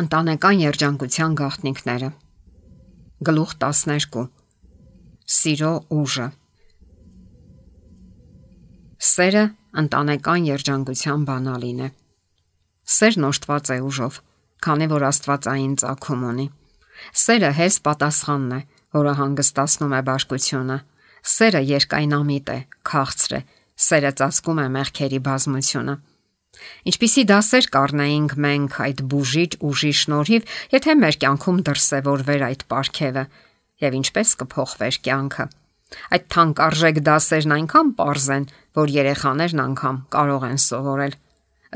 Ընտանեկան երջանկության գաղտնիքները. Գլուխ 12 Սիրո ուժը. Սերը ընտանեկան երջանկության բանալին է։ Սերն օժտված է ուժով, քանի որ Աստվածային ծագում ունի։ Սերը հես պատասխանն է, որը հանգստացնում է բաշկությունը։ Սերը երկայնամիտ է, քաղցր է։ Սերը ծածկում է մեղքերի բազմությունը։ Ինչպիսի դասեր կառնեինք մենք այդ բուժիչ ուժի շնորհիվ, եթե մեր կյանքում դրսևորվեր այդ ապարքևը, եւ ինչպես կփոխվեր կյանքը։ Այդ թանկարժեք դասերն այնքան པարզ են, որ երեխաներն անգամ կարող են սովորել։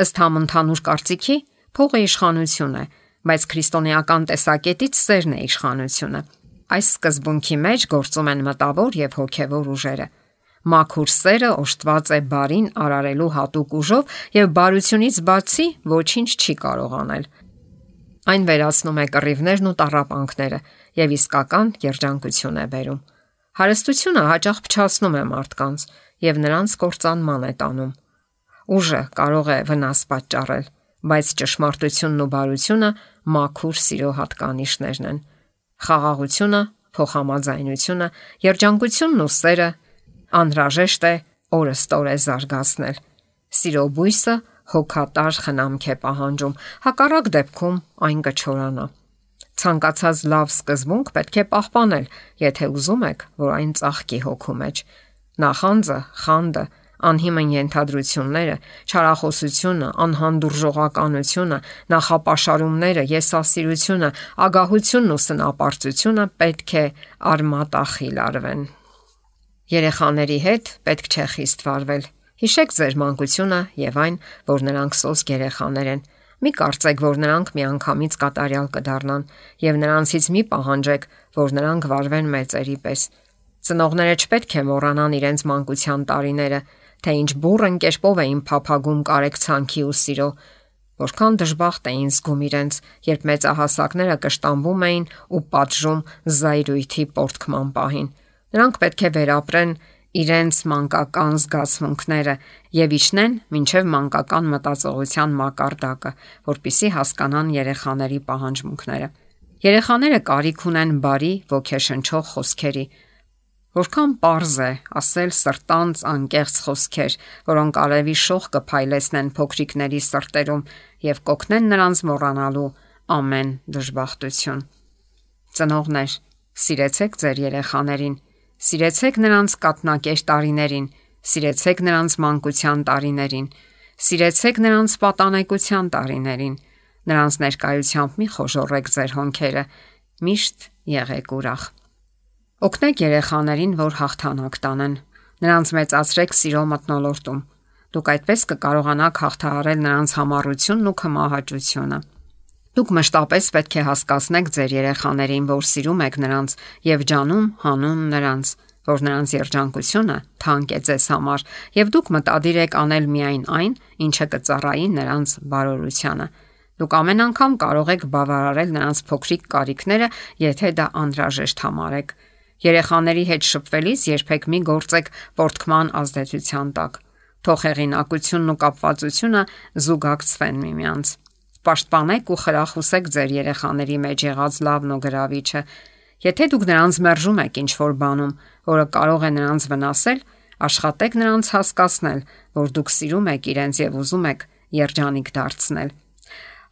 Ըստ համընդհանուր կարծիքի, փողը իշխանություն է, բայց քրիստոնեական տեսակետից սերն է իշխանությունը։ Այս սկզբունքի մեջ գործում են մտավոր եւ հոգեվոր ուժերը։ Մաքուր սերը օժտված է բարին արարելու հատուկ ուժով եւ բարությունից բացի ոչինչ չի կարող անել։ Այն վերացնում է կռիվներն ու տառապանքները եւ իսկական երջանկություն է բերում։ Հարստությունը հաճախ փչացնում է մարդկանց եւ նրանց կործանման է տանում։ Ուժը կարող է վնաս պատճառել, բայց ճշմարտությունն ու բարությունը մաքուր սիրո հատկանիշներն են։ Խաղաղությունը, փոխհամաձայնությունը, երջանկությունն ու սերը անհրաժեշտ է օրըստօրե զարգացնել։ Սիրո բույսը հոգատար խնամք է պահանջում, հակառակ դեպքում այն կչորանա։ Ցանկացած լավ սկզբունք պետք է պահպանել, եթե ուզում եք, որ այն ծաղկի հոգու մեջ։ Նախանձը, խանդը, անհիմն ենթադրությունները, չարախոսությունը, անհանդուրժողականությունը, նախապաշարումները, եսասիրությունը, ագահությունն ու սնապարծությունը պետք է արմատախիլ արվեն։ Երեխաների հետ պետք չէ խիստ վարվել։ Հիշեք ձեր մանկությունը եւ այն, որ նրանք սոսկ երեխաներ են։ Մի կարծեք, որ նրանք միանգամից կատարյալ կդառնան եւ նրանցից մի պահանջեք, որ նրանք վարվեն մեծերի պես։ Ծնողները չպետք է մոռանան իրենց մանկության տարիները, թե ինչ բուրըն կերպով էին փափագում կարեկցանքի ու սիրո, որքան դժբախտ էին զգում իրենց, երբ մեծահասակները կշտամբում էին ու պատժում զայրույթի պորտկման պահին։ Նրանք պետք է վերապրեն իրենց մանկական զգացմունքները եւ իջնեն մինչեւ մանկական մտածողության մակարդակը, որpիսի հասկանան երեխաների պահանջմունքները։ Երեխաները կարիք ունեն բարի, ոգեշնչող խոսքերի, Որքան པարզ է ասել սրտանց անկեղծ խոսքեր, որոնք արևի շող կփայլեցնեն փոքրիկների սրտերում եւ կօգնեն նրանց մոռանալու ամեն դժբախտություն։ Ծնողներ, սիրեցեք ձեր երեխաներին, Սիրեցեք նրանց կատնակեր տարիներին, սիրեցեք նրանց մանկության տարիներին, սիրեցեք նրանց պատանեկության տարիներին։ Նրանց ներկայությամբ մի խոժոռեք ձեր հոնքերը, միշտ եղեք ուրախ։ Օգնեք երեխաներին, որ հաղթանակ տանեն։ Նրանց մեծացրեք սիրո մտնոլորտում։ Դուք այդպես կկարողանաք հաղթահարել նրանց համառությունն ու քմահաճությունը։ Դուք մշտապես պետք է հասկացնեք ձեր երեխաներին, որ սիրում եք նրանց եւ ջանում հանուն նրանց, որ նրանց երջանկությունը թանկ է ձեզ համար եւ դուք մտադիր եք անել միայն այն, ինչը կծառայի նրանց բարօրությանը։ Դուք ամեն անգամ կարող եք բավարարել նրանց փոքրիկ կարիքները, եթե դա անհրաժեշտ համարեք։ Երեխաների հետ շփվելիս երբեք մի գործեք պորտկման ազդեցության տակ։ Թող հեղինակությունն ու կապվածությունը զուգակցվեն միմյանց։ մի Պաշտպանեք ու խրախուսեք ձեր երեխաների մեջ եղած լավն ու գրավիչը։ Եթե դուք նրանց մերժում եք ինչ-որ բանում, որը կարող է նրանց վնասել, աշխատեք նրանց հասկացնել, որ դուք սիրում եք իրենց եւ ուզում եք երջանիկ դարձնել։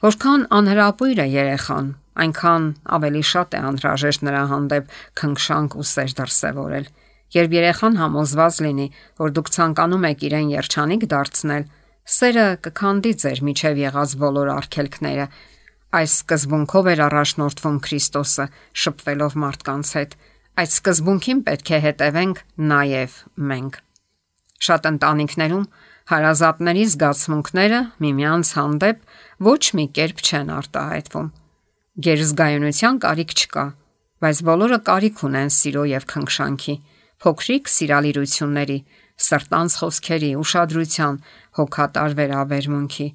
Որքան անհրապույր է երեխան, այնքան ավելի շատ է անհրաժեշտ նրա հանդեպ քնքշանք ու սեր դրսևորել։ Երբ երեխան համոզված լինի, որ դուք ցանկանում եք իրեն երջանիկ դարձնել, Սերը կքանդի ձեր միջև եղած բոլոր արգելքները։ Այս սկզբունքով էր առաջնորդվում Քրիստոսը, շփվելով մարդկանց հետ։ Այդ սկզբունքին պետք է հետևենք նաև մենք։ Շատ ընտանիքներում հարազատների զգացմունքները միմյանց հանդեպ ոչ մի կերպ չեն արտահայտվում։ Գերզգայունության կարիք չկա, բայց բոլորը կարիք ունեն սիրո եւ քնքշանքի, փոքրիկ սիրալիրությունների, սրտանց խոսքերի, ուշադրության, հոգատար վերաբերմունքի։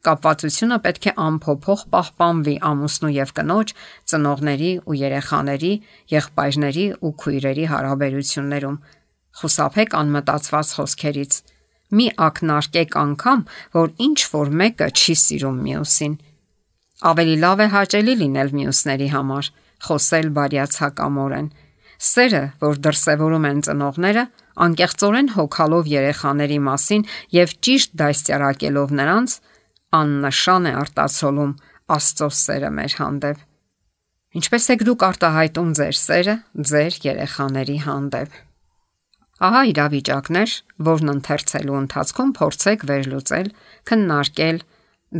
Կապվածությունը պետք է ամփոփող պահպանվի ամուսնու եւ կնոջ, ծնողների ու երեխաների, եղբայրների ու քույրերի հարաբերություններում։ Խուսափեք անմտածված խոսքերից։ Մի ակնարկեք անգամ, որ ինչ որ մեկը չի սիրում մյուսին։ Ավելի լավ է հաճելի լինել մյուսների համար, խոսել բարյացակամորեն։ Սերը, որ դրսևորում են ծնողները, անկեղծորեն հոգալով երեխաների մասին եւ ճիշտ դաստիարակելով նրանց, աննշան է արտացոլում Աստծո սերը մեր հանդեպ։ Ինչպես եք դուք արտահայտում ձեր սերը ձեր երեխաների հանդեպ։ Ահա իրավիճակներ, որն ընթերցելու ընթացքում փորձեք վերլուծել, քննարկել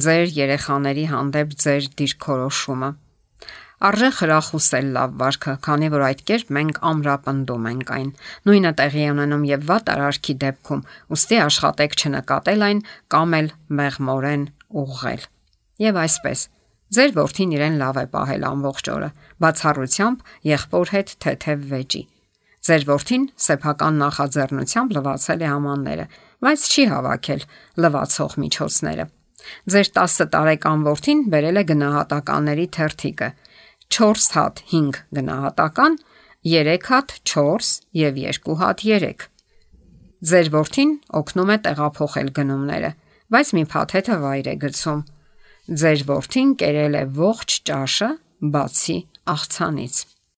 ձեր երեխաների հանդեպ ձեր դիրքորոշումը։ Արժե խրախուսել լավ վարքը, քանի որ այդ կերպ մենք ամրապնդում ենք այն։ Նույնը տեղի ունենում եւ վատ արարքի դեպքում, ուստի աշխատեք չնկատել այն կամ էլ մեղմորեն ուղղել։ Եվ այսպես, ձեր որդին իրեն լավ է պահել ամբողջ օրը, բացառությամբ եղբոր հետ թեթև վեճի։ Ձեր որդին սեփական նախաձեռնությամբ լվացել է ամանները, բայց չի հավաքել լվացող միջոցները։ Ձեր 10 տարեկան որդին բերել է գնահատականների թերթիկը 4 հատ 5 գնահատական, 3 հատ 4 եւ 2 հատ 3։ Ձեր որդին օգնում է տեղափոխել գնումները, բայց մի փաթեթը վայր է գցում։ Ձեր որդին կերել է ողջ ճաշը, բացի աղցանից։